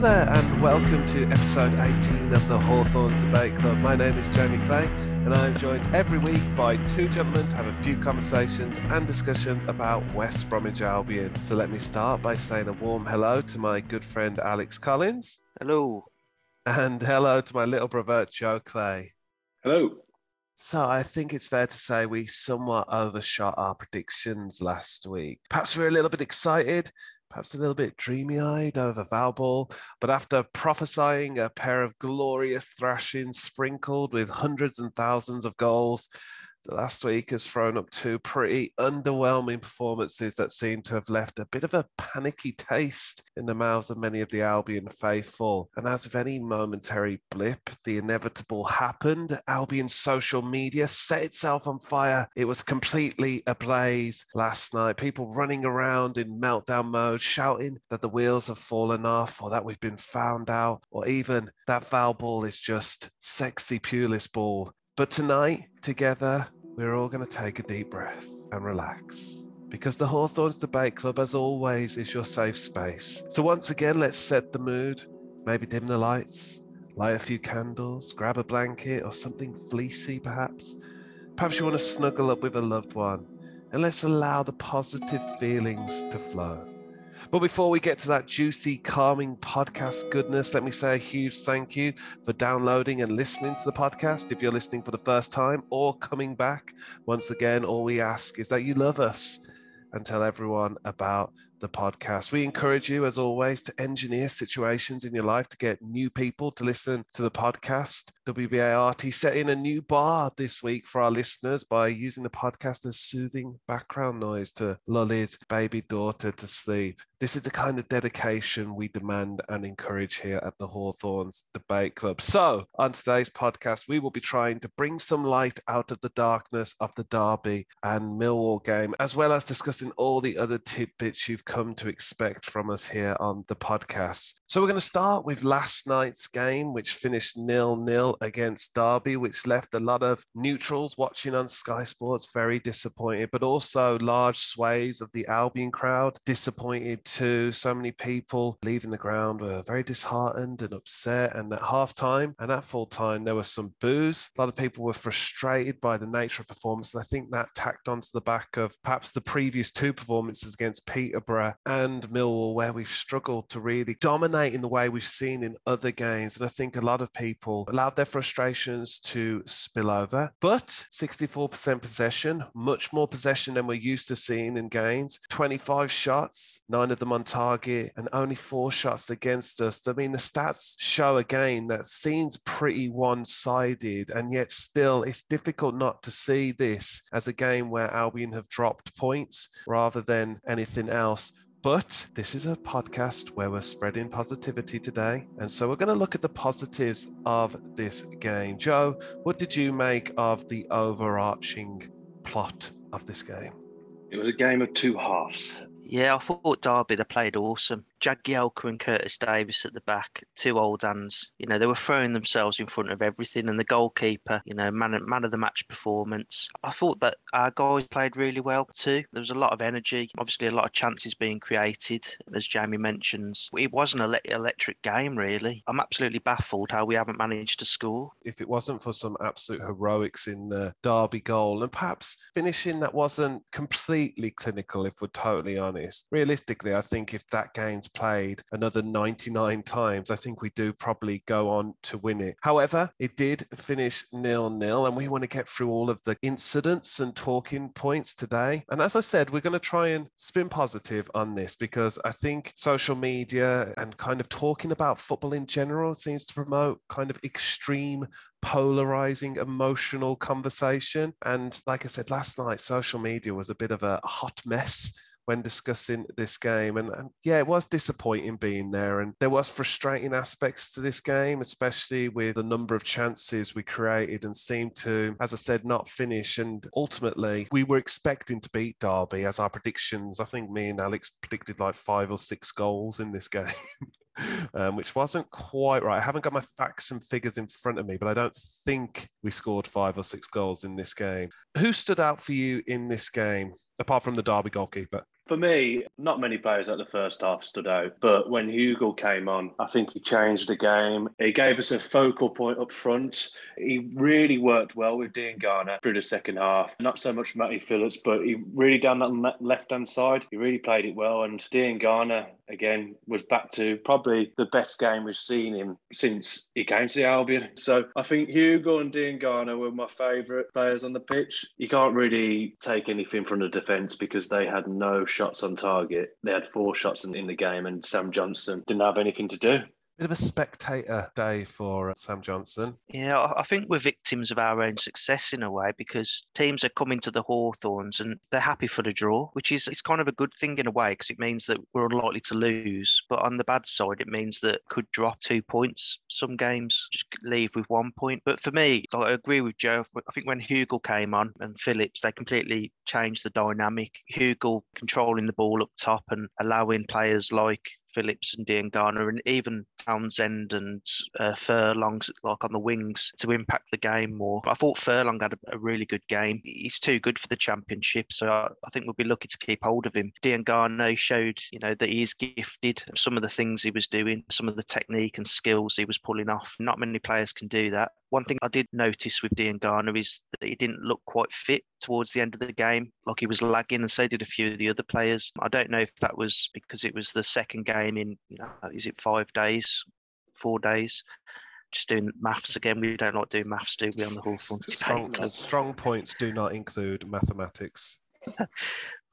Hello there, and welcome to episode 18 of the Hawthorns Debate Club. My name is Jamie Clay, and I am joined every week by two gentlemen to have a few conversations and discussions about West Bromwich Albion. So let me start by saying a warm hello to my good friend Alex Collins. Hello. And hello to my little brother Joe Clay. Hello. So I think it's fair to say we somewhat overshot our predictions last week. Perhaps we we're a little bit excited, perhaps a little bit dreamy eyed over Valball, but after prophesying a pair of glorious thrashings sprinkled with hundreds and thousands of goals, the last week has thrown up two pretty underwhelming performances that seem to have left a bit of a panicky taste in the mouths of many of the Albion faithful. And as with any momentary blip, the inevitable happened. Albion's social media set itself on fire. It was completely ablaze last night. People running around in meltdown mode, shouting that the wheels have fallen off or that we've been found out, or even that Val ball is just sexy Pulis ball. But tonight, together, we're all going to take a deep breath and relax. Because the Hawthorns Debate Club, as always, is your safe space. So, once again, let's set the mood, maybe dim the lights, light a few candles, grab a blanket or something fleecy, perhaps. Perhaps you want to snuggle up with a loved one, and let's allow the positive feelings to flow. But before we get to that juicy, calming podcast goodness, let me say a huge thank you for downloading and listening to the podcast. If you're listening for the first time or coming back, once again, all we ask is that you love us and tell everyone about the podcast. We encourage you, as always, to engineer situations in your life to get new people to listen to the podcast. WBART setting a new bar this week for our listeners by using the podcast as soothing background noise to lull his baby daughter to sleep. This is the kind of dedication we demand and encourage here at the Hawthorns Debate Club. So, on today's podcast, we will be trying to bring some light out of the darkness of the Derby and Millwall game, as well as discussing all the other tidbits you've come to expect from us here on the podcast. So, we're going to start with last night's game, which finished nil nil against Derby, which left a lot of neutrals watching on Sky Sports very disappointed, but also large swathes of the Albion crowd disappointed too. So many people leaving the ground were very disheartened and upset. And at half time and at full time, there was some boos. A lot of people were frustrated by the nature of performance. And I think that tacked onto the back of perhaps the previous two performances against Peterborough and Millwall, where we've struggled to really dominate in the way we've seen in other games. And I think a lot of people allowed their frustrations to spill over. But 64% possession, much more possession than we're used to seeing in games. 25 shots, nine of them on target, and only four shots against us. I mean, the stats show again that seems pretty one sided, and yet still it's difficult not to see this as a game where Albion have dropped points rather than anything else. But this is a podcast where we're spreading positivity today. And so we're going to look at the positives of this game. Joe, what did you make of the overarching plot of this game? It was a game of two halves. Yeah, I thought Derby they played awesome. Jagielka and Curtis Davies at the back, two old hands. You know, they were throwing themselves in front of everything. And the goalkeeper, you know, man, man of the match performance. I thought that our guys played really well too. There was a lot of energy, obviously, a lot of chances being created, as Jamie mentions. It was an electric game, really. I'm absolutely baffled how we haven't managed to score. If it wasn't for some absolute heroics in the Derby goal and perhaps finishing that wasn't completely clinical, if we're totally honest, realistically, I think if that game's played another 99 times, I think we do probably go on to win it. However, it did finish nil nil, and we want to get through all of the incidents and talking points today. And as I said, we're going to try and spin positive on this because I think social media and kind of talking about football in general seems to promote kind of extreme polarizing emotional conversation and like i said last night social media was a bit of a hot mess when discussing this game. And, and, yeah, it was disappointing being there. And there was frustrating aspects to this game, especially with the number of chances we created and seemed to, as I said, not finish. And ultimately, we were expecting to beat Derby as our predictions. I think me and Alex predicted like five or six goals in this game. Um, which wasn't quite right. I haven't got my facts and figures in front of me, but I don't think we scored five or six goals in this game. Who stood out for you in this game, apart from the Derby goalkeeper? For me, not many players at the first half stood out, but when Hugill came on, I think he changed the game. He gave us a focal point up front. He really worked well with Diangana through the second half. Not so much Matty Phillips, but he really down that left hand side. He really played it well. And Diangana, again, was back to probably the best game we've seen him since he came to the Albion. So I think Hugill and Diangana were my favourite players on the pitch. You can't really take anything from the defence because they had no shots on target. They had four shots in, in the game, and Sam Johnstone didn't have anything to do bit of a spectator day for uh, Sam Johnstone. Yeah, I think we're victims of our own success in a way because teams are coming to the Hawthorns and they're happy for the draw, which is it's kind of a good thing in a way because it means that we're unlikely to lose. But on the bad side, it means that could drop two points some games, just leave with one point. But for me, I agree with Joe. I think when Hugill came on and Phillips, they completely changed the dynamic. Hugill controlling the ball up top and allowing players like Phillips and Diangana and even Townsend and uh, Furlong like on the wings to impact the game more. I thought Furlong had a, a really good game. He's too good for the championship, so I, I, think we'll be lucky to keep hold of him. Diangana showed, you know, that he is gifted. Some of the things he was doing, some of the technique and skills he was pulling off. Not many players can do that. One thing I did notice with Diangana is that he didn't look quite fit towards the end of the game, like he was lagging, and so did a few of the other players. I don't know if that was because it was the second game in, you know, is it five days, four days? Just doing maths again. We don't like doing maths, do we, on the Hawthorn? Strong, strong points do not include mathematics. but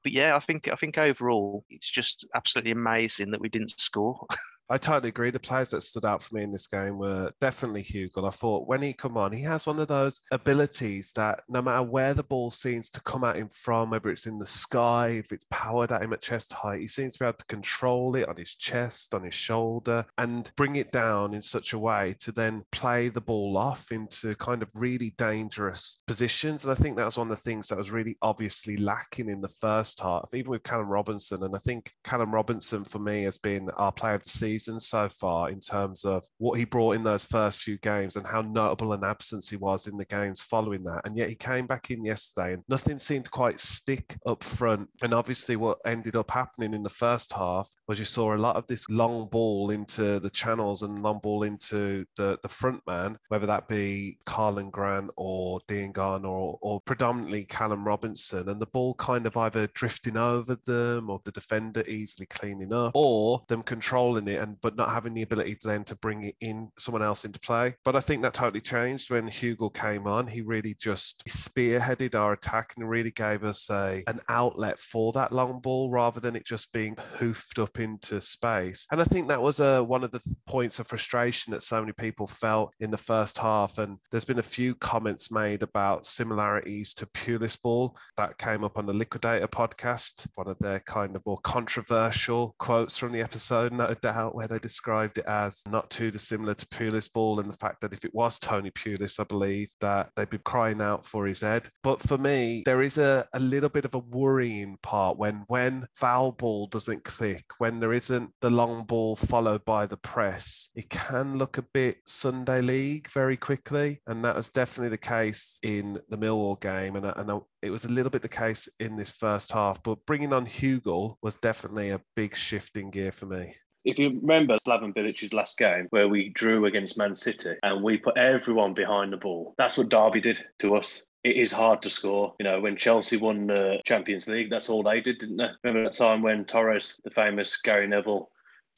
yeah, I think I think overall it's just absolutely amazing that we didn't score. I totally agree. The players that stood out for me in this game were definitely Hugill. I thought when he come on, he has one of those abilities that no matter where the ball seems to come at him from, whether it's in the sky, if it's powered at him at chest height, he seems to be able to control it on his chest, on his shoulder, and bring it down in such a way to then play the ball off into kind of really dangerous positions. And I think that was one of the things that was really obviously lacking in the first half, even with Callum Robinson. And I think Callum Robinson for me has been our player of the season season so far in terms of what he brought in those first few games and how notable an absence he was in the games following that. And yet he came back in yesterday and nothing seemed quite stick up front. And obviously, what ended up happening in the first half was you saw a lot of this long ball into the channels and long ball into the, the front man, whether that be Karlan Grant or Diangana or, or predominantly Callum Robinson. And the ball kind of either drifting over them or the defender easily cleaning up or them controlling it and but not having the ability then to bring in someone else into play. But I think that totally changed when Hugill came on. He really just spearheaded our attack and really gave us a an outlet for that long ball rather than it just being hoofed up into space. And I think that was a, uh, one of the points of frustration that so many people felt in the first half. And there's been a few comments made about similarities to Pulis ball that came up on the Liquidator podcast, one of their kind of more controversial quotes from the episode, no doubt where they described it as not too dissimilar to Pulis ball and the fact that if it was Tony Pulis, I believe that they'd be crying out for his head. But for me, there is a, a little bit of a worrying part when when Val ball doesn't click, when there isn't the long ball followed by the press, it can look a bit Sunday league very quickly. And that was definitely the case in the Millwall game. And, and it was a little bit the case in this first half, but bringing on Hugill was definitely a big shift in gear for me. If you remember Slaven Bilic's last game where we drew against Man City and we put everyone behind the ball, that's what Derby did to us it is hard to score. You know, when Chelsea won the Champions League, that's all they did, didn't they? Remember that time when Torres, the famous Gary Neville,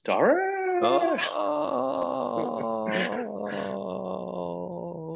Torres. Oh.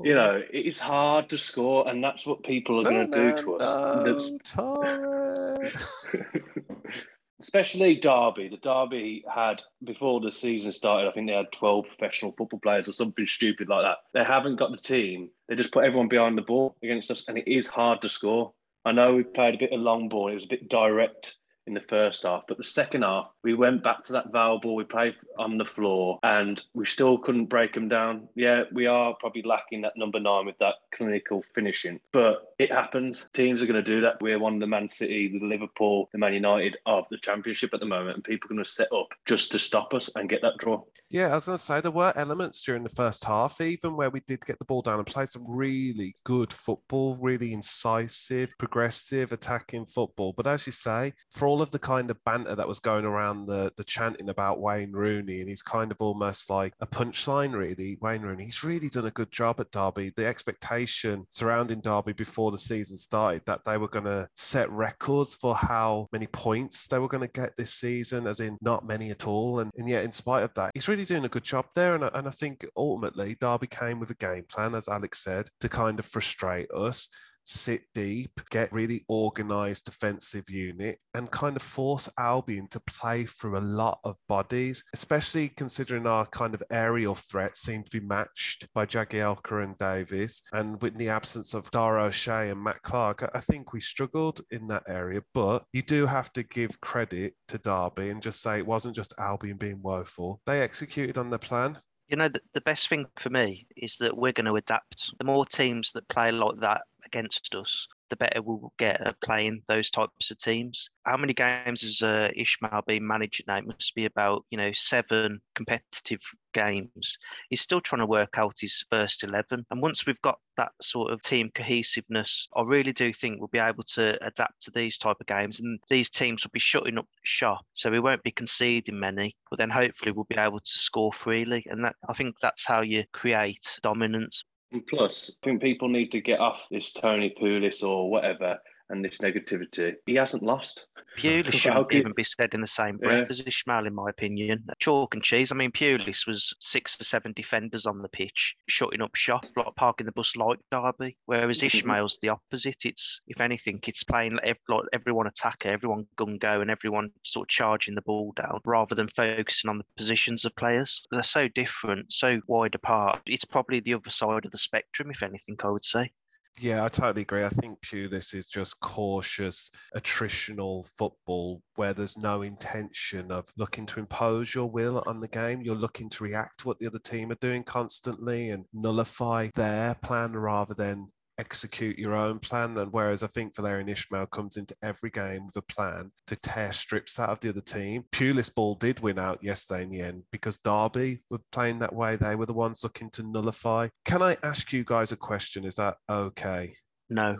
you know, it's hard to score, and that's what people are going to do to us. Torres. especially Derby. The Derby had before the season started, I think they had 12 professional football players or something stupid like that. They haven't got the team. They just put everyone behind the ball against us, and it is hard to score. I know we played a bit of long ball. It was a bit direct in the first half, but the second half We went back to that Val ball. We played on the floor, and we still couldn't break them down. Yeah, we are probably lacking that number nine with that clinical finishing, but it happens. Teams are going to do that. We're one of the Man City, the Liverpool, the Man United of the Championship at the moment, and people are going to set up just to stop us and get that draw. Yeah, I was going to say there were elements during the first half, even where we did get the ball down and play some really good football, really incisive, progressive, attacking football. But as you say, for all of the kind of banter that was going around the the chanting about Wayne Rooney, and he's kind of almost like a punchline, really. Wayne Rooney, he's really done a good job at Derby. The expectation surrounding Derby before the season started that they were going to set records for how many points they were going to get this season, as in not many at all. And, and yet, in spite of that, he's really doing a good job there. And, and I think ultimately, Derby came with a game plan, as Alex said, to kind of frustrate us sit deep, get really organised defensive unit, and kind of force Albion to play through a lot of bodies, especially considering our kind of aerial threat seemed to be matched by Jagielka and Davies. And with the absence of Dara O'Shea and Matt Clark, I think we struggled in that area. But you do have to give credit to Derby and just say it wasn't just Albion being woeful. They executed on their plan. You know, the, the best thing for me is that we're going to adapt. The more teams that play like that against us, the better we'll get at playing those types of teams. How many games has uh, Ismaël been managing now? It must be about, you know, seven competitive games. He's still trying to work out his first 11. And once we've got that sort of team cohesiveness, I really do think we'll be able to adapt to these type of games. And these teams will be shutting up shop. So we won't be conceding many, but then hopefully we'll be able to score freely. And that I think that's how you create dominance. And plus, I think people need to get off this Tony Pulis or whatever and this negativity. He hasn't lost. Pulis shouldn't even be said in the same breath yeah. as Ismaël, in my opinion. Chalk and cheese. I mean, Pulis was six to seven defenders on the pitch, shutting up shop, like parking the bus like Derby. Whereas mm-hmm. The opposite. It's, if anything, it's playing like everyone attacker, everyone gun go, and everyone sort of charging the ball down rather than focusing on the positions of players. They're so different, so wide apart. It's probably the other side of the spectrum, if anything, I would say. Yeah, I totally agree. I think Pulis is just cautious, attritional football where there's no intention of looking to impose your will on the game. You're looking to react to what the other team are doing constantly and nullify their plan rather than execute your own plan. And whereas I think Valérien Ismaël comes into every game with a plan to tear strips out of the other team, Pulis Ball did win out yesterday in the end because Derby were playing that way. They were the ones looking to nullify. Can I ask you guys a question? Is that okay? No.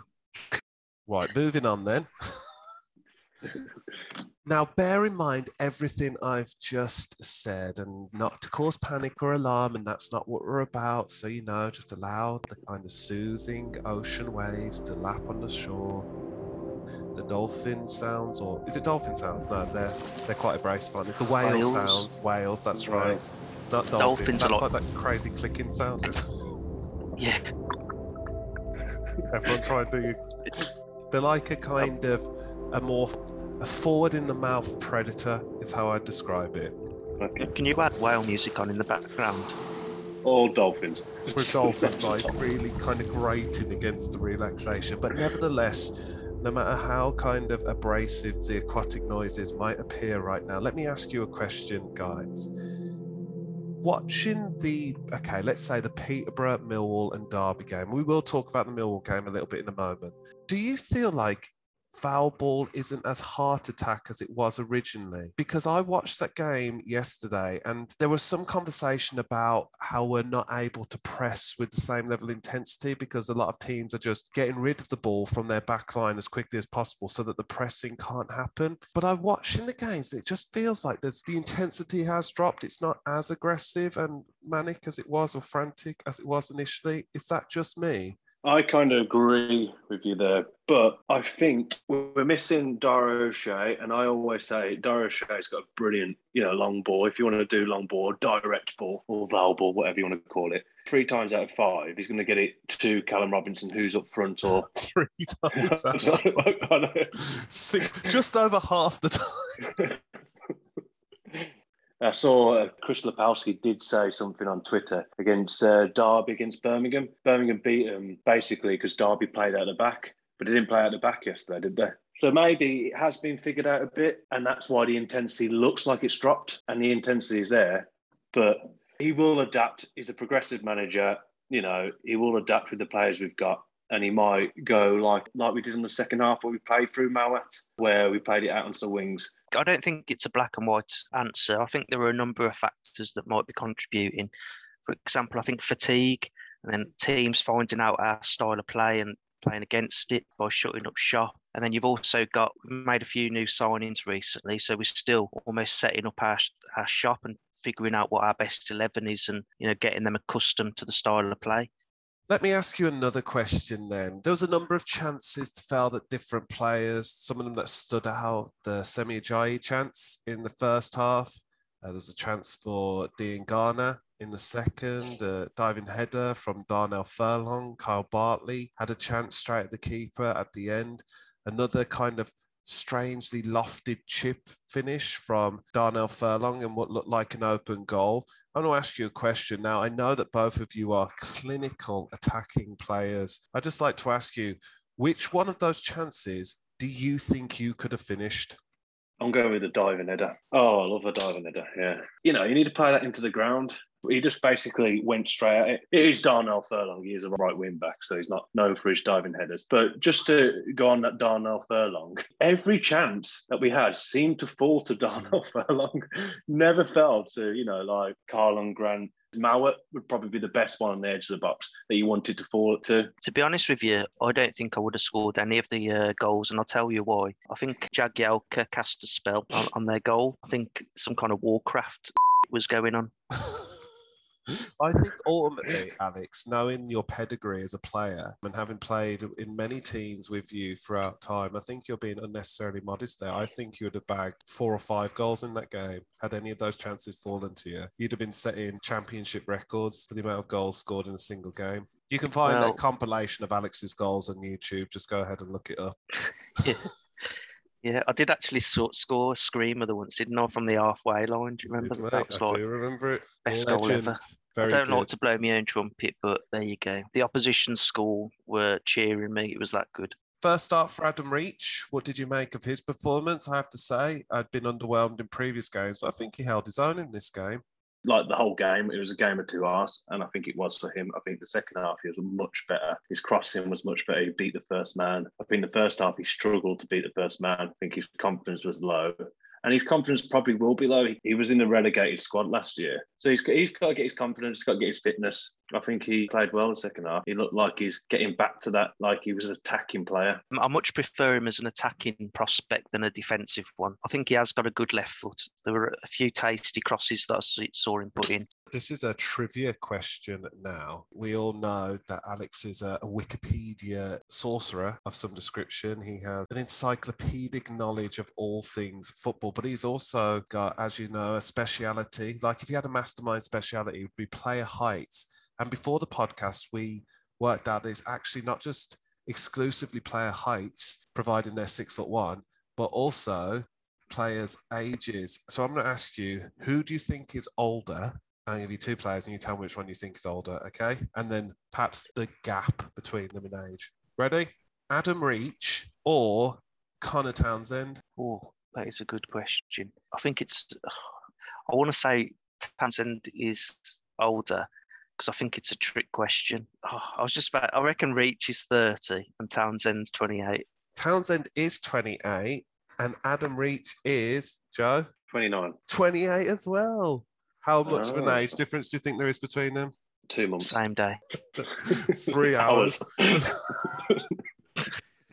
Right, moving on then. Now, bear in mind everything I've just said and not to cause panic or alarm, and that's not what we're about. So, you know, just allow the kind of soothing ocean waves to lap on the shore. The dolphin sounds, or is it dolphin sounds? No, they're they're quite abrasive, aren't they? The whale whales. sounds, whales, that's right. Not dolphins. dolphins that's like that crazy clicking sound. yeah. Everyone try and do. They're like a kind of a more a forward in the mouth predator is how I'd describe it. Okay. Can you add whale music on in the background? All dolphins. With dolphins like really kind of grating against the relaxation. But nevertheless, no matter how kind of abrasive the aquatic noises might appear right now, let me ask you a question, guys. Watching the, okay, let's say the Peterborough, Millwall, and Derby game, we will talk about the Millwall game a little bit in a moment. Do you feel like Val ball isn't as heart attack as it was originally. Because I watched that game yesterday and there was some conversation about how we're not able to press with the same level of intensity because a lot of teams are just getting rid of the ball from their back line as quickly as possible so that the pressing can't happen. But I watching the games, it just feels like there's the intensity has dropped. It's not as aggressive and manic as it was or frantic as it was initially. Is that just me? I kind of agree with you there, but I think we're missing Dara O'Shea, and I always say Dara O'Shea's got a brilliant, you know, long ball. If you want to do long ball, direct ball, or val ball, whatever you want to call it, three times out of five, he's going to get it to Callum Robinson, who's up front, or three times out of five. Six, just over half the time. I saw uh, Chris Lapowski did say something on Twitter against uh, Derby against Birmingham. Birmingham beat them basically because Derby played out the back, but they didn't play out the back yesterday, did they? So maybe it has been figured out a bit, and that's why the intensity looks like it's dropped, and the intensity is there. But he will adapt. He's a progressive manager. You know, he will adapt with the players we've got, and he might go like like we did in the second half where we played through Mowatt, where we played it out onto the wings. I don't think it's a black and white answer. I think there are a number of factors that might be contributing. For example, I think fatigue and then teams finding out our style of play and playing against it by shutting up shop. And then you've also got made a few new signings recently, so we're still almost setting up our, our shop and figuring out what our best eleven is, and you know getting them accustomed to the style of play. Let me ask you another question then. There was a number of chances to foul that different players, some of them that stood out, the Semi Ajayi chance in the first half. Uh, there's a chance for Diangana in the second, uh, diving header from Darnell Furlong. Kyle Bartley had a chance straight at the keeper at the end. Another kind of strangely lofted chip finish from Darnell Furlong and what looked like an open goal. I want to ask you a question now. I know that both of you are clinical attacking players. I'd just like to ask you which one of those chances do you think you could have finished? I'm going with the diving header. Oh, I love a diving header. Yeah. You know, you need to play that into the ground. He just basically went straight at it. It is Darnell Furlong. He is a right wing back, so he's not known for his diving headers. But just to go on that Darnell Furlong, every chance that we had seemed to fall to Darnell Furlong. Never fell to, you know, like Karlan Grant. Mowatt would probably be the best one on the edge of the box that you wanted to fall to. To be honest with you, I don't think I would have scored any of the uh, goals, and I'll tell you why. I think Jagielka cast a spell on, on their goal. I think some kind of Warcraft was going on. I think ultimately, Alex, knowing your pedigree as a player and having played in many teams with you throughout time, I think you're being unnecessarily modest there. I think you would have bagged four or five goals in that game. Had any of those chances fallen to you, you'd have been setting championship records for the amount of goals scored in a single game. You can find well, that compilation of Alex's goals on YouTube. Just go ahead and look it up. yeah. Yeah, I did actually score a screamer the once, didn't I, from the halfway line? Do you remember that? that was I like do remember it. Best Legend. goal ever. Very I don't good. like to blow my own trumpet, but there you go. The opposition school were cheering me. It was that good. First start for Adam Reach. What did you make of his performance? I have to say, I'd been underwhelmed in previous games, but I think he held his own in this game like the whole game, it was a game of two halves, and I think it was for him. I think the second half he was much better. His crossing was much better. He beat the first man. I think the first half he struggled to beat the first man. I think his confidence was low and his confidence probably will be low. He was in the relegated squad last year, so he's he's got to get his confidence, he's got to get his fitness. I think he played well the second half. He looked like he's getting back to that, like he was an attacking player. I much prefer him as an attacking prospect than a defensive one. I think he has got a good left foot. There were a few tasty crosses that I saw him put in. This is a trivia question now. We all know that Alex is a, a Wikipedia sorcerer of some description. He has an encyclopedic knowledge of all things football, but he's also got, as you know, a speciality. Like if he had a mastermind speciality, it would be player heights. And before the podcast, we worked out it's actually not just exclusively player heights, providing they're six foot one, but also players' ages. So I'm going to ask you, who do you think is older I'll give you two players and you tell me which one you think is older, okay? And then perhaps the gap between them in age. Ready? Adam Reach or Connor Townsend? Oh, that is a good question. I think it's, I want to say Townsend is older because I think it's a trick question. Oh, I was just about, I reckon Reach is 30 and Townsend's 28. Townsend is 28 and Adam Reach is, Joe? 29. 28 as well. How much of an age difference do you think there is between them? Two months. Same day. Three hours.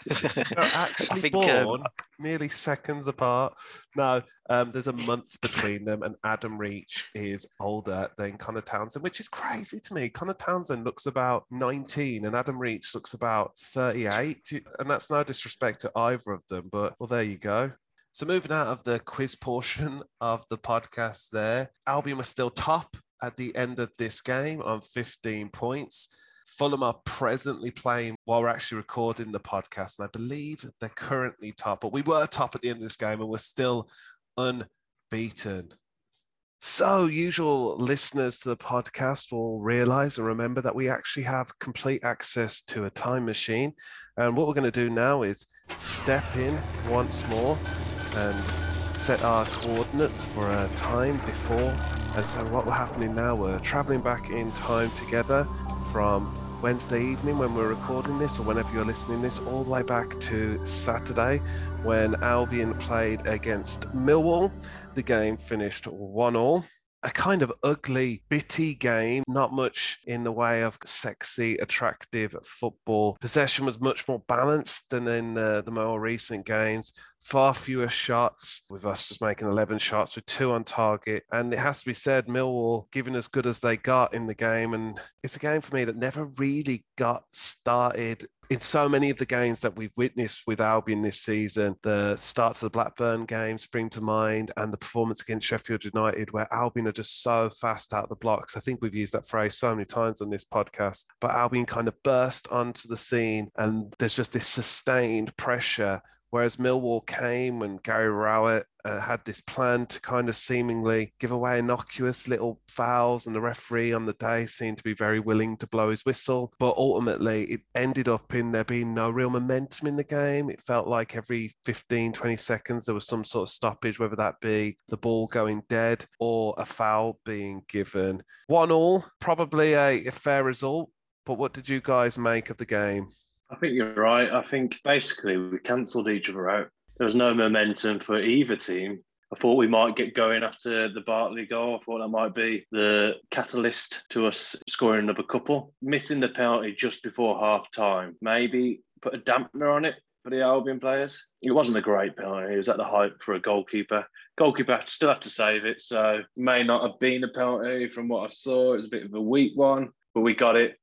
actually think, born um, nearly seconds apart. No, um, there's a month between them, and Adam Reach is older than Connor Townsend, which is crazy to me. Connor Townsend looks about 19, and Adam Reach looks about 38. And that's no disrespect to either of them, but well, there you go. So moving out of the quiz portion of the podcast there, Albion was still top at the end of this game on 15 points. Fulham are presently playing while we're actually recording the podcast, and I believe they're currently top, but we were top at the end of this game and we're still unbeaten. So, usual listeners to the podcast will realize and remember that we actually have complete access to a time machine. And what we're going to do now is step in once more and set our coordinates for a time before. And so, what we're happening now, we're traveling back in time together from Wednesday evening when we're recording this, or whenever you're listening this, all the way back to Saturday when Albion played against Millwall. The game finished 1 all a kind of ugly, bitty game, not much in the way of sexy, attractive football. Possession was much more balanced than in uh, the more recent games. Far fewer shots, with us just making 11 shots with two on target. And it has to be said, Millwall giving as good as they got in the game. And it's a game for me that never really got started in so many of the games that we've witnessed with Albion this season, the start to the Blackburn game spring to mind, and the performance against Sheffield United, where Albion are just so fast out the blocks. I think we've used that phrase so many times on this podcast, but Albion kind of burst onto the scene, and there's just this sustained pressure Whereas Millwall came and Gary Rowett uh, had this plan to kind of seemingly give away innocuous little fouls, and the referee on the day seemed to be very willing to blow his whistle. But ultimately, it ended up in there being no real momentum in the game. It felt like every 15, 20 seconds there was some sort of stoppage, whether that be the ball going dead or a foul being given. One all, probably a, a fair result. But what did you guys make of the game? I think you're right. I think basically we cancelled each other out. There was no momentum for either team. I thought we might get going after the Bartley goal. I thought that might be the catalyst to us scoring another couple. Missing the penalty just before half time, maybe put a dampener on it for the Albion players. It wasn't a great penalty. It was at the height for a goalkeeper. Goalkeeper still have to save it, so may not have been a penalty from what I saw. It was a bit of a weak one, but we got it.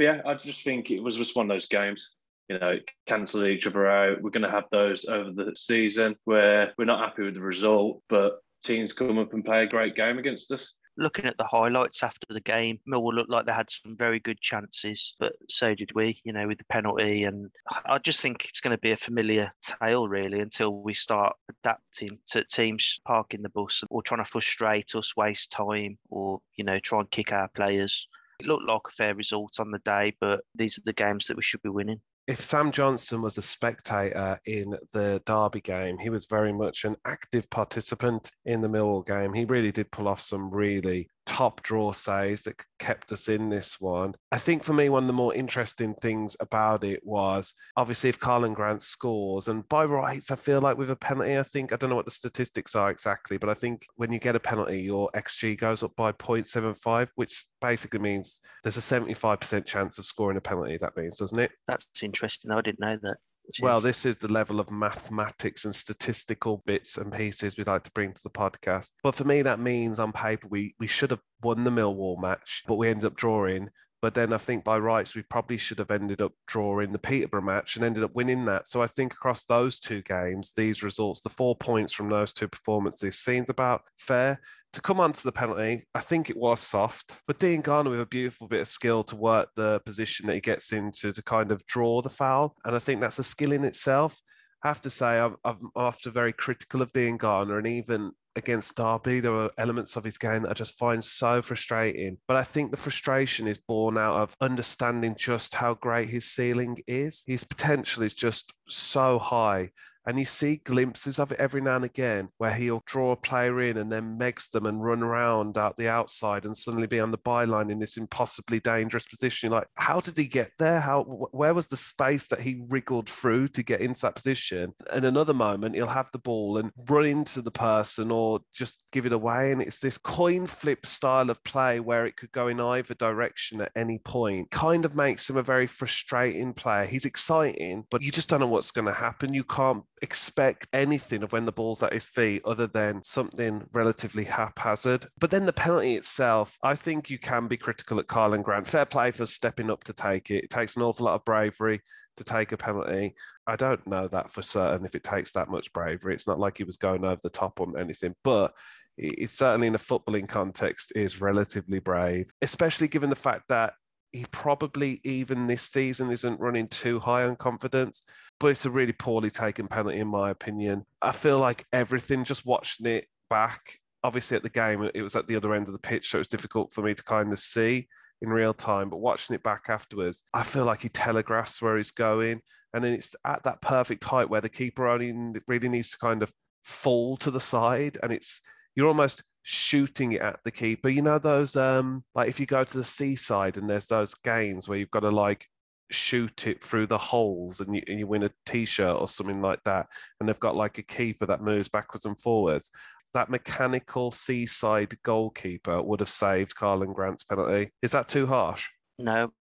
But yeah, I just think it was just one of those games. You know, cancel each other out. We're going to have those over the season where we're not happy with the result, but teams come up and play a great game against us looking at the highlights after the game, Millwall looked like they had some very good chances, but so did we, you know, with the penalty. And I just think it's going to be a familiar tale, really, until we start adapting to teams parking the bus or trying to frustrate us, waste time, or, you know, try and kick our players. It looked like a fair result on the day, but these are the games that we should be winning if Sam Johnstone was a spectator in the Derby game, he was very much an active participant in the Millwall game. He really did pull off some really top draw saves that kept us in this one. I think for me, one of the more interesting things about it was obviously if Karlan Grant scores, and by rights, I feel like with a penalty, I think, I don't know what the statistics are exactly, but I think when you get a penalty, your XG goes up by 0.75, which basically means there's a 75% chance of scoring a penalty, that means, doesn't it? That's interesting. I didn't know that. Well, this is the level of mathematics and statistical bits and pieces we'd like to bring to the podcast. But for me, that means on paper we we should have won the Millwall match, but we ended up drawing. But then I think by rights, we probably should have ended up drawing the Peterborough match and ended up winning that. So I think across those two games, these results, the four points from those two performances, seems about fair. To come on to the penalty, I think it was soft, but Diangana with a beautiful bit of skill to work the position that he gets into to kind of draw the foul. And I think that's a skill in itself. I have to say, I'm, I'm often very critical of Diangana, and even against Derby. There were elements of his game that I just find so frustrating. But I think the frustration is born out of understanding just how great his ceiling is. His potential is just so high. And you see glimpses of it every now and again where he'll draw a player in and then megs them and run around out the outside and suddenly be on the byline in this impossibly dangerous position. You're like, how did he get there? How where was the space that he wriggled through to get into that position? And another moment he'll have the ball and run into the person or just give it away. And it's this coin flip style of play where it could go in either direction at any point. Kind of makes him a very frustrating player. He's exciting, but you just don't know what's going to happen. You can't expect anything of when the ball's at his feet other than something relatively haphazard. But then the penalty itself, I think you can be critical at Karlan Grant. Fair play for stepping up to take it. It takes an awful lot of bravery to take a penalty. I don't know that for certain if it takes that much bravery. It's not like he was going over the top on anything, but it certainly in a footballing context is relatively brave, especially given the fact that he probably even this season isn't running too high on confidence, but it's a really poorly taken penalty in my opinion. I feel like everything just watching it back. Obviously, at the game, it was at the other end of the pitch, so it was difficult for me to kind of see in real time, but watching it back afterwards, I feel like he telegraphs where he's going. And then it's at that perfect height where the keeper only really needs to kind of fall to the side and it's you're almost shooting it at the keeper. You know those um like if you go to the seaside and there's those games where you've got to like shoot it through the holes and you, and you win a t-shirt or something like that and they've got like a keeper that moves backwards and forwards that mechanical seaside goalkeeper would have saved Karlan Grant's penalty. Is that too harsh? No,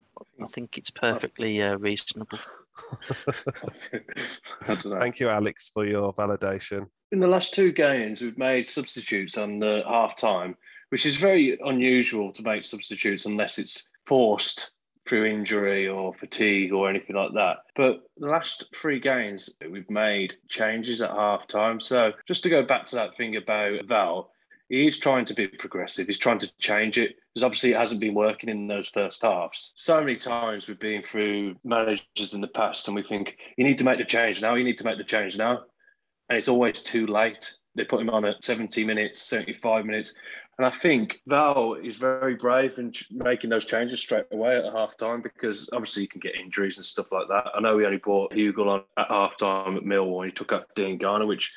I think it's perfectly uh, reasonable. Thank you, Alex, for your validation. In the last two games, we've made substitutes on the half time, which is very unusual to make substitutes unless it's forced through injury or fatigue or anything like that. But the last three games, we've made changes at half time. So just to go back to that thing about Val, he's trying to be progressive. He's trying to change it because obviously it hasn't been working in those first halves. So many times we've been through managers in the past and we think, you need to make the change now, you need to make the change now. And it's always too late. They put him on at 70 minutes, 75 minutes. And I think Val is very brave in making those changes straight away at half time because obviously you can get injuries and stuff like that. I know we only brought Hugill on at half time at Millwall. and He took up Diangana, which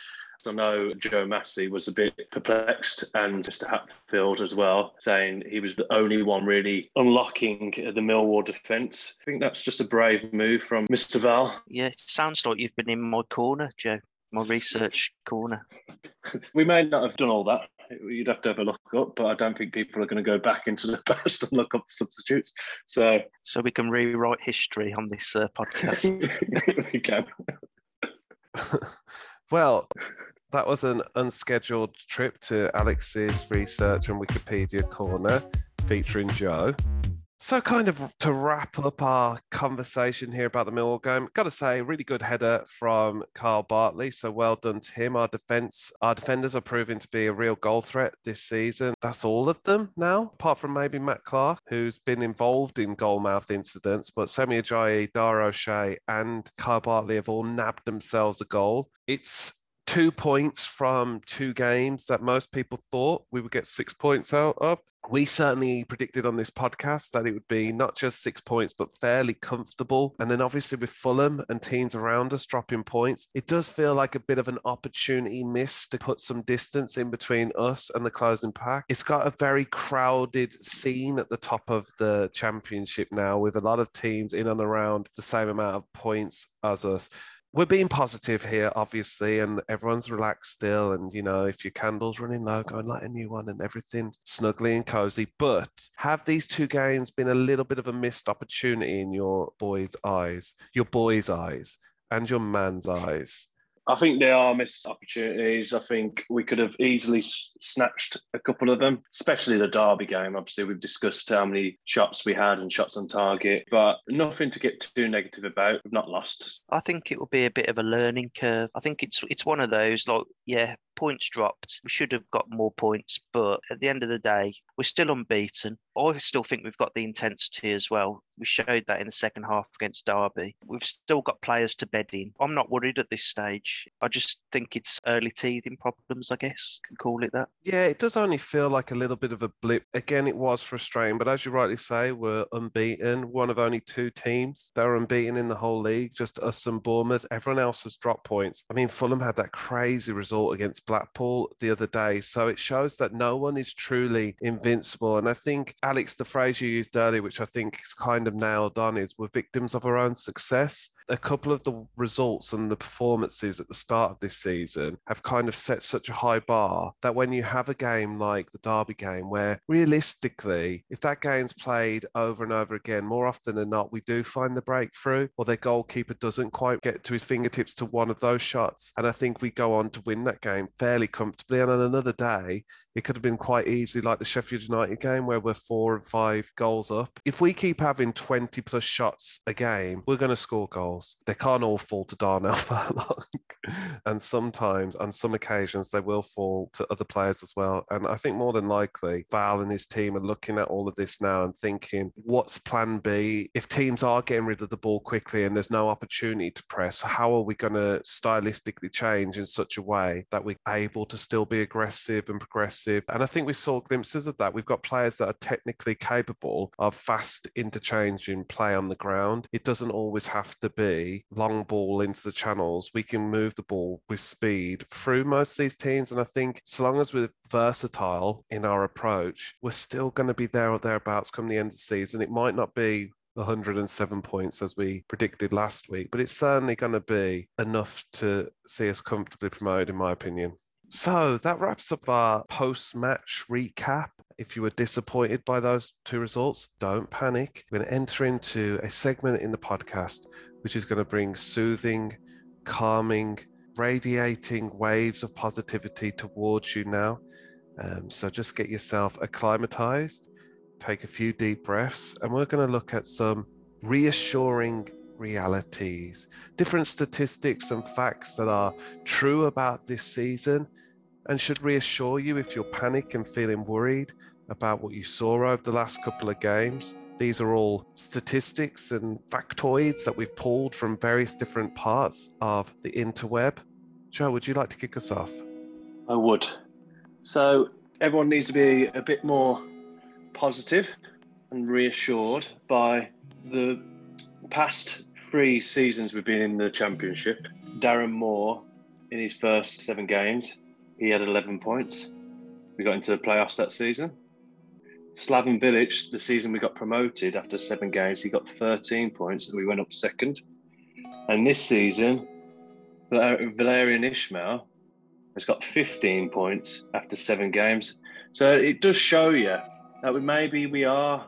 I know Joe Massey was a bit perplexed and Mr. Hatfield as well, saying he was the only one really unlocking the Millwall defence. I think that's just a brave move from Mr. Val. Yeah, it sounds like you've been in my corner, Joe, my research corner. we may not have done all that. You'd have to have a look up, but I don't think people are going to go back into the past and look up substitutes. So, so we can rewrite history on this uh, podcast. we can. Well, that was an unscheduled trip to Alex's research and Wikipedia corner featuring Joe. So, kind of to wrap up our conversation here about the Millwall game, got to say, really good header from Kyle Bartley. So, well done to him. Our defense, our defenders are proving to be a real goal threat this season. That's all of them now, apart from maybe Matt Clark, who's been involved in goal mouth incidents. But Semi Ajayi, Dara O'Shea, and Kyle Bartley have all nabbed themselves a goal. It's two points from two games that most people thought we would get six points out of. We certainly predicted on this podcast that it would be not just six points, but fairly comfortable. And then obviously with Fulham and teams around us dropping points, it does feel like a bit of an opportunity missed to put some distance in between us and the closing pack. It's got a very crowded scene at the top of the championship now with a lot of teams in and around the same amount of points as us we're being positive here, obviously, and everyone's relaxed still. And you know, if your candle's running low, go and light a new one, and everything snuggly and cozy. But have these two games been a little bit of a missed opportunity in your boys' eyes, your boys' eyes, and your man's eyes? I think they are missed opportunities. I think we could have easily snatched a couple of them, especially the Derby game. Obviously, we've discussed how many shots we had and shots on target, but nothing to get too negative about. We've not lost. I think it will be a bit of a learning curve. I think it's it's one of those like yeah, points dropped. We should have got more points, but at the end of the day, we're still unbeaten. I still think we've got the intensity as well. We showed that in the second half against Derby. We've still got players to bed in. I'm not worried at this stage. I just think it's early teething problems, I guess, can call it that. Yeah, it does only feel like a little bit of a blip. Again, it was frustrating, but as you rightly say, we're unbeaten. One of only two teams that are unbeaten in the whole league, just us and Bournemouth. Everyone else has dropped points. I mean, Fulham had that crazy result against Blackpool the other day. So it shows that no one is truly invincible. And I think, Alex, the phrase you used earlier, which I think is kind of nailed on, is we're victims of our own success. A couple of the results and the performances at the start of this season have kind of set such a high bar that when you have a game like the Derby game, where realistically, if that game's played over and over again, more often than not, we do find the breakthrough, or their goalkeeper doesn't quite get to his fingertips to one of those shots. And I think we go on to win that game fairly comfortably. And on another day, it could have been quite easily like the Sheffield United game where we're four and five goals up. If we keep having 20 plus shots a game, we're going to score goals. They can't all fall to Darnell Furlong. and sometimes, on some occasions, they will fall to other players as well. And I think more than likely, Val and his team are looking at all of this now and thinking, what's plan B? If teams are getting rid of the ball quickly and there's no opportunity to press, how are we going to stylistically change in such a way that we're able to still be aggressive and progressive? And I think we saw glimpses of that. We've got players that are technically capable of fast interchanging play on the ground. It doesn't always have to be long ball into the channels. We can move the ball with speed through most of these teams. And I think so long as we're versatile in our approach, we're still going to be there or thereabouts come the end of the season. It might not be 107 points as we predicted last week, but it's certainly going to be enough to see us comfortably promoted, in my opinion. So that wraps up our post match recap. If you were disappointed by those two results, don't panic. We're going to enter into a segment in the podcast which is going to bring soothing, calming, radiating waves of positivity towards you now. Um, so just get yourself acclimatized take a few deep breaths, and we're going to look at some reassuring realities, different statistics and facts that are true about this season and should reassure you if you're panic and feeling worried about what you saw over the last couple of games. These are all statistics and factoids that we've pulled from various different parts of the interweb. Joe, would you like to kick us off? I would. So, everyone needs to be a bit more positive and reassured by the past three seasons we've been in the championship. Darren Moore, in his first seven games, he had 11 points. We got into the playoffs that season. Slaven Bilic, the season we got promoted after seven games, he got 13 points and we went up second. And this season, Valérien Ismaël has got 15 points after seven games. So it does show you that we maybe we are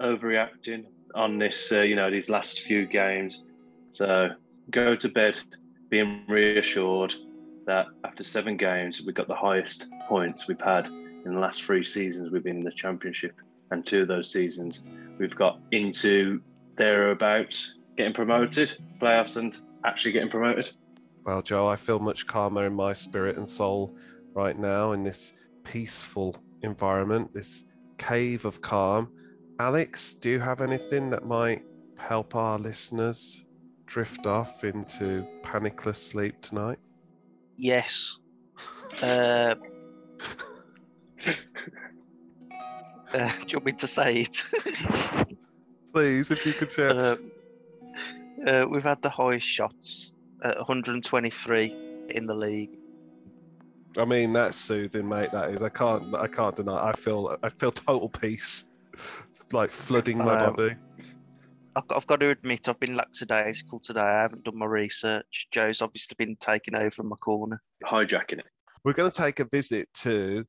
overreacting on this, uh, you know, these last few games. So go to bed being reassured that after seven games, we got the highest points we've had in the last three seasons we've been in the championship. And two of those seasons, we've got into thereabouts getting promoted, playoffs, and actually getting promoted. Well, Joe, I feel much calmer in my spirit and soul right now in this peaceful environment, this cave of calm. Alex, do you have anything that might help our listeners drift off into panicless sleep tonight? Yes. uh, uh, do you want me to say it? Please, if you could share. Uh, uh, we've had the highest shots at 123 in the league. I mean, that's soothing, mate. That is. I can't. I can't deny. I feel. I feel total peace, like flooding my um, body. I've got to admit, I've been lackadaisical today. I haven't done my research. Joe's obviously been taking over in my corner, hijacking it. We're going to take a visit to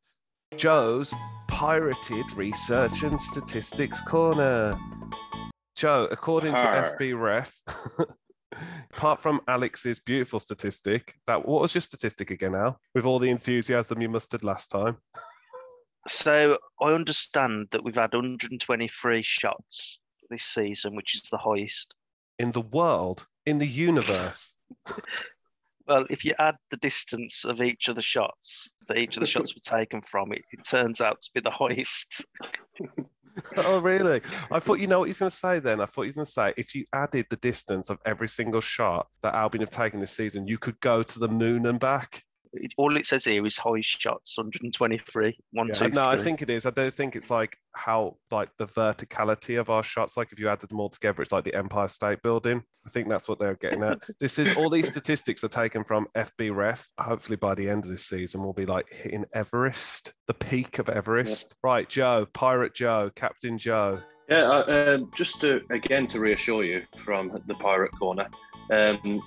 Joe's pirated research and statistics corner. Joe, according Arr. to FB Ref, apart from Alex's beautiful statistic, that what was your statistic again, Al? With all the enthusiasm you mustered last time. so I understand that we've had 123 shots this season, which is the highest in the world, in the universe. well, if you add the distance of each of the shots that each of the shots were taken from, it, it turns out to be the highest. oh, really? I thought you know what he's going to say then. I thought he's going to say if you added the distance of every single shot that Albion have taken this season, you could go to the moon and back all it says here is high shots 123 one yeah, two, no i think it is. I don't think it's like how like the verticality of our shots like if you added them all together it's like the empire state building. I think that's what they're getting at. This is all these statistics are taken from fb ref. Hopefully by the end of this season we'll be like hitting everest the peak of everest. Yeah. right joe pirate joe captain joe. Yeah uh, um, just to again to reassure you from the pirate corner um,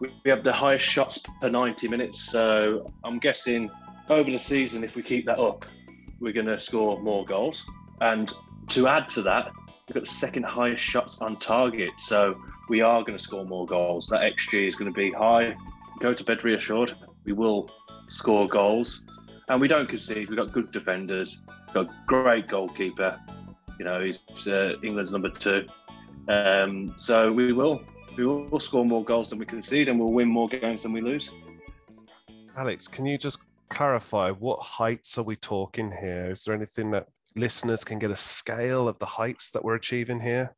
we have the highest shots per 90 minutes. So I'm guessing over the season, if we keep that up, we're going to score more goals. And to add to that, we've got the second highest shots on target. So we are going to score more goals. That XG is going to be high. Go to bed reassured. We will score goals. And we don't concede. We've got good defenders. Got a great goalkeeper. You know, he's uh, England's number two. Um, so we will we will score more goals than we concede and we'll win more games than we lose. Alex, can you just clarify what heights are we talking here? Is there anything that listeners can get a scale of the heights that we're achieving here?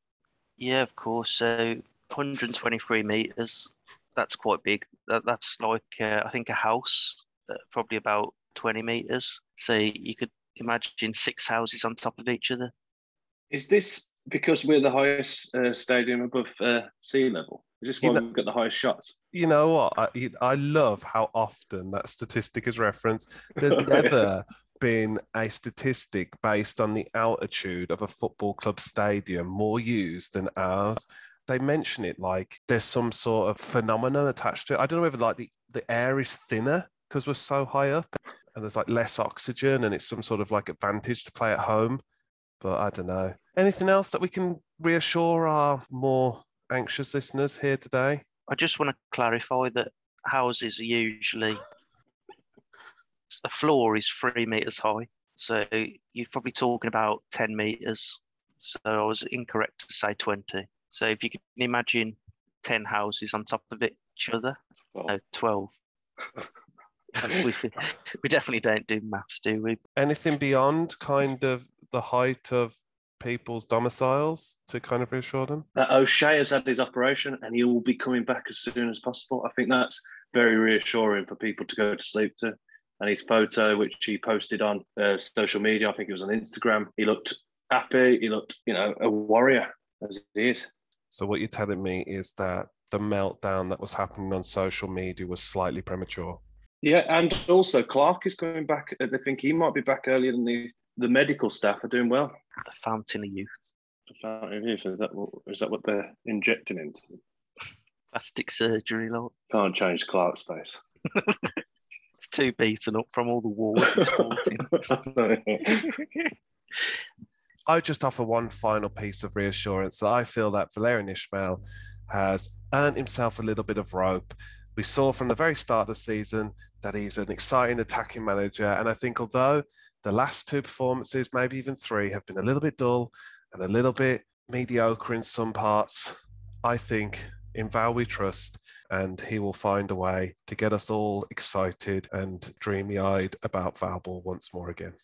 Yeah, of course. So 123 meters. That's quite big. That, that's like uh, I think a house, uh, probably about 20 meters. So you could imagine six houses on top of each other. Is this because we're the highest uh, stadium above uh, sea level? Is this why You know- we've got the highest shots? You know what? I, I love how often that statistic is referenced. There's never been a statistic based on the altitude of a football club stadium more used than ours. They mention it like there's some sort of phenomenon attached to it. I don't know whether like the, the air is thinner because we're so high up and there's like less oxygen and it's some sort of like advantage to play at home. But I don't know. Anything else that we can reassure our more anxious listeners here today? I just want to clarify that houses are usually the floor is three meters high, so you're probably talking about ten meters. So I was incorrect to say twenty. So if you can imagine ten houses on top of each other, Well, no, twelve. we, we definitely don't do maths, do we? anything beyond kind of the height of people's domiciles to kind of reassure them? that O'Shea has had his operation and he will be coming back as soon as possible. I think that's very reassuring for people to go to sleep to. And his photo, which he posted on uh, social media, I think it was on Instagram, he looked happy. He looked, you know, a warrior as he is. So what you're telling me is that the meltdown that was happening on social media was slightly premature. Yeah, and also Clarke is coming back. uh, They think he might be back earlier than the the medical staff are doing well. The fountain of youth, The fountain of youth. Is that what, is that what they're injecting into? plastic surgery, Lord. Can't change Clarke's face. it's too beaten up from all the wars he's fought in. I just offer one final piece of reassurance that I feel that Valérien Ismaël has earned himself a little bit of rope. We saw from the very start of the season that he's an exciting attacking manager. And I think although the last two performances, maybe even three, have been a little bit dull and a little bit mediocre in some parts, I think in Val we trust and he will find a way to get us all excited and dreamy eyed about Valball once more again.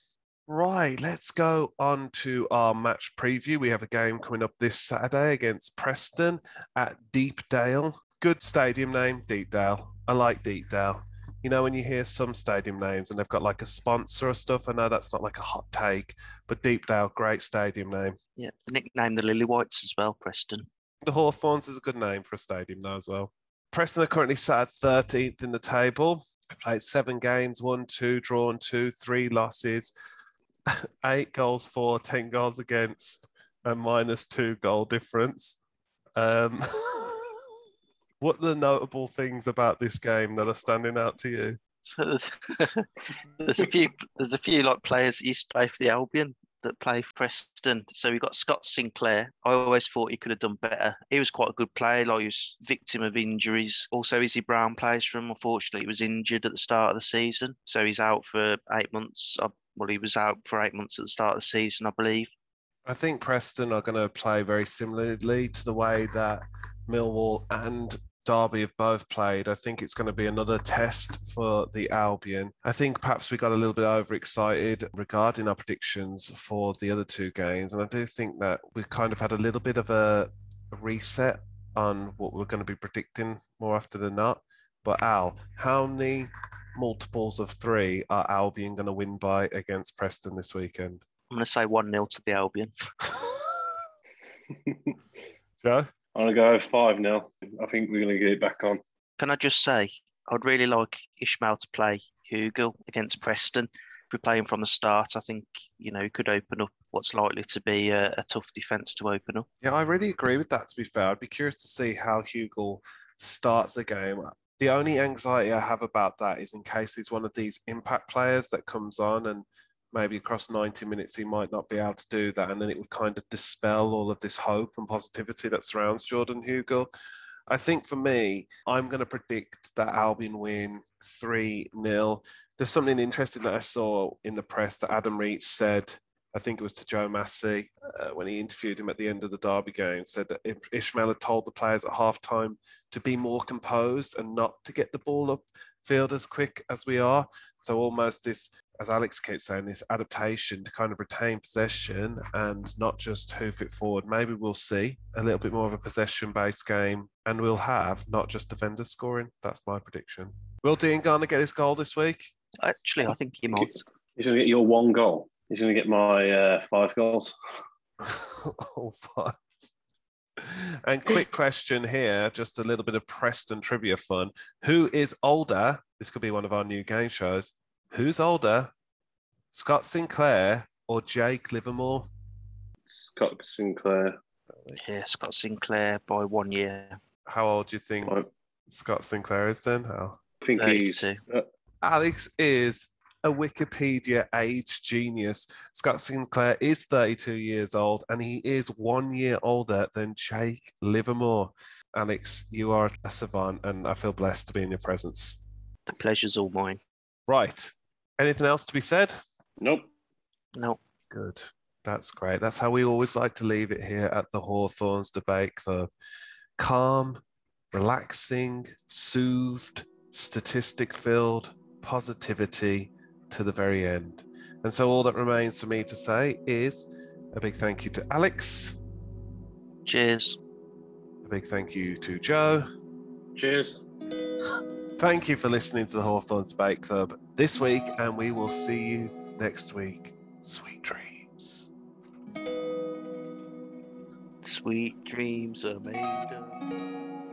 Right, let's go on to our match preview. We have a game coming up this Saturday against Preston at Deepdale. Good stadium name, Deepdale. I like Deepdale. You know, when you hear some stadium names and they've got like a sponsor or stuff, I know that's not like a hot take, but Deepdale, great stadium name. Yeah, nickname the Lily Whites as well, Preston. The Hawthorns is a good name for a stadium, though, as well. Preston are currently sat at 13th in the table. Played seven games, one, two, drawn two, three losses, eight goals for, 10 goals against, and minus two goal difference. Um, what are the notable things about this game that are standing out to you? So there's, there's a few there's a few like players that used to play for the Albion that play for Preston. So we've got Scott Sinclair. I always thought he could have done better. He was quite a good player. Like he was victim of injuries. Also, Izzy Brown plays for him. Unfortunately, he was injured at the start of the season, so he's out for eight months. Uh, Well, he was out for eight months at the start of the season, I believe. I think Preston are going to play very similarly to the way that Millwall and Derby have both played. I think it's going to be another test for the Albion. I think perhaps we got a little bit overexcited regarding our predictions for the other two games. And I do think that we've kind of had a little bit of a, reset on what we're going to be predicting more often than not. But Al, how many multiples of three are Albion going to win by against Preston this weekend? I'm going to say 1 0 to the Albion. Joe? I'm gonna go five 0 I think we're gonna get it back on. Can I just say, I'd really like Ismaël to play Hugill against Preston. If we play him from the start, I think, you know, he could open up what's likely to be a, a tough defence to open up. Yeah, I really agree with that. To be fair, I'd be curious to see how Hugill starts the game. The only anxiety I have about that is in case he's one of these impact players that comes on and maybe across 90 minutes he might not be able to do that, and then it would kind of dispel all of this hope and positivity that surrounds Jordan Hugill. I think for me, I'm going to predict that Albion win 3 0. There's something interesting that I saw in the press that Adam Reach said I think it was to Joe Massey uh, when he interviewed him at the end of the Derby game, said that Ismaël had told the players at halftime to be more composed and not to get the ball up field as quick as we are. So almost this, as Alex keeps saying, this adaptation to kind of retain possession and not just hoof it forward. Maybe we'll see a little bit more of a possession-based game, and we'll have not just defenders scoring. That's my prediction. Will Dean Garner get his goal this week? Actually, I think he might. He's going to get your one goal. He's going to get my uh, five goals. All five. And quick question here, just a little bit of Preston trivia fun. Who is older? This could be one of our new game shows. Who's older, Scott Sinclair or Jake Livermore? Scott Sinclair. Yeah, Scott Sinclair by one year. How old do you think I Scott Sinclair is then? How? I think he's. Uh, Alex is a Wikipedia age genius. Scott Sinclair is 32 years old and he is one year older than Jake Livermore. Alex, you are a savant and I feel blessed to be in your presence. The pleasure's all mine. Right. Anything else to be said? nope. No, Good. That's great. That's how we always like to leave it here at the Hawthorns Debate Club. Calm, relaxing, soothed, statistic filled, positivity to the very end. And so all that remains for me to say is a big thank you to Alex, cheers. a big thank you to Joe. Cheers. Thank you for listening to the Hawthorns Debate Club this week, and we will see you next week. Sweet dreams. Sweet dreams are made of.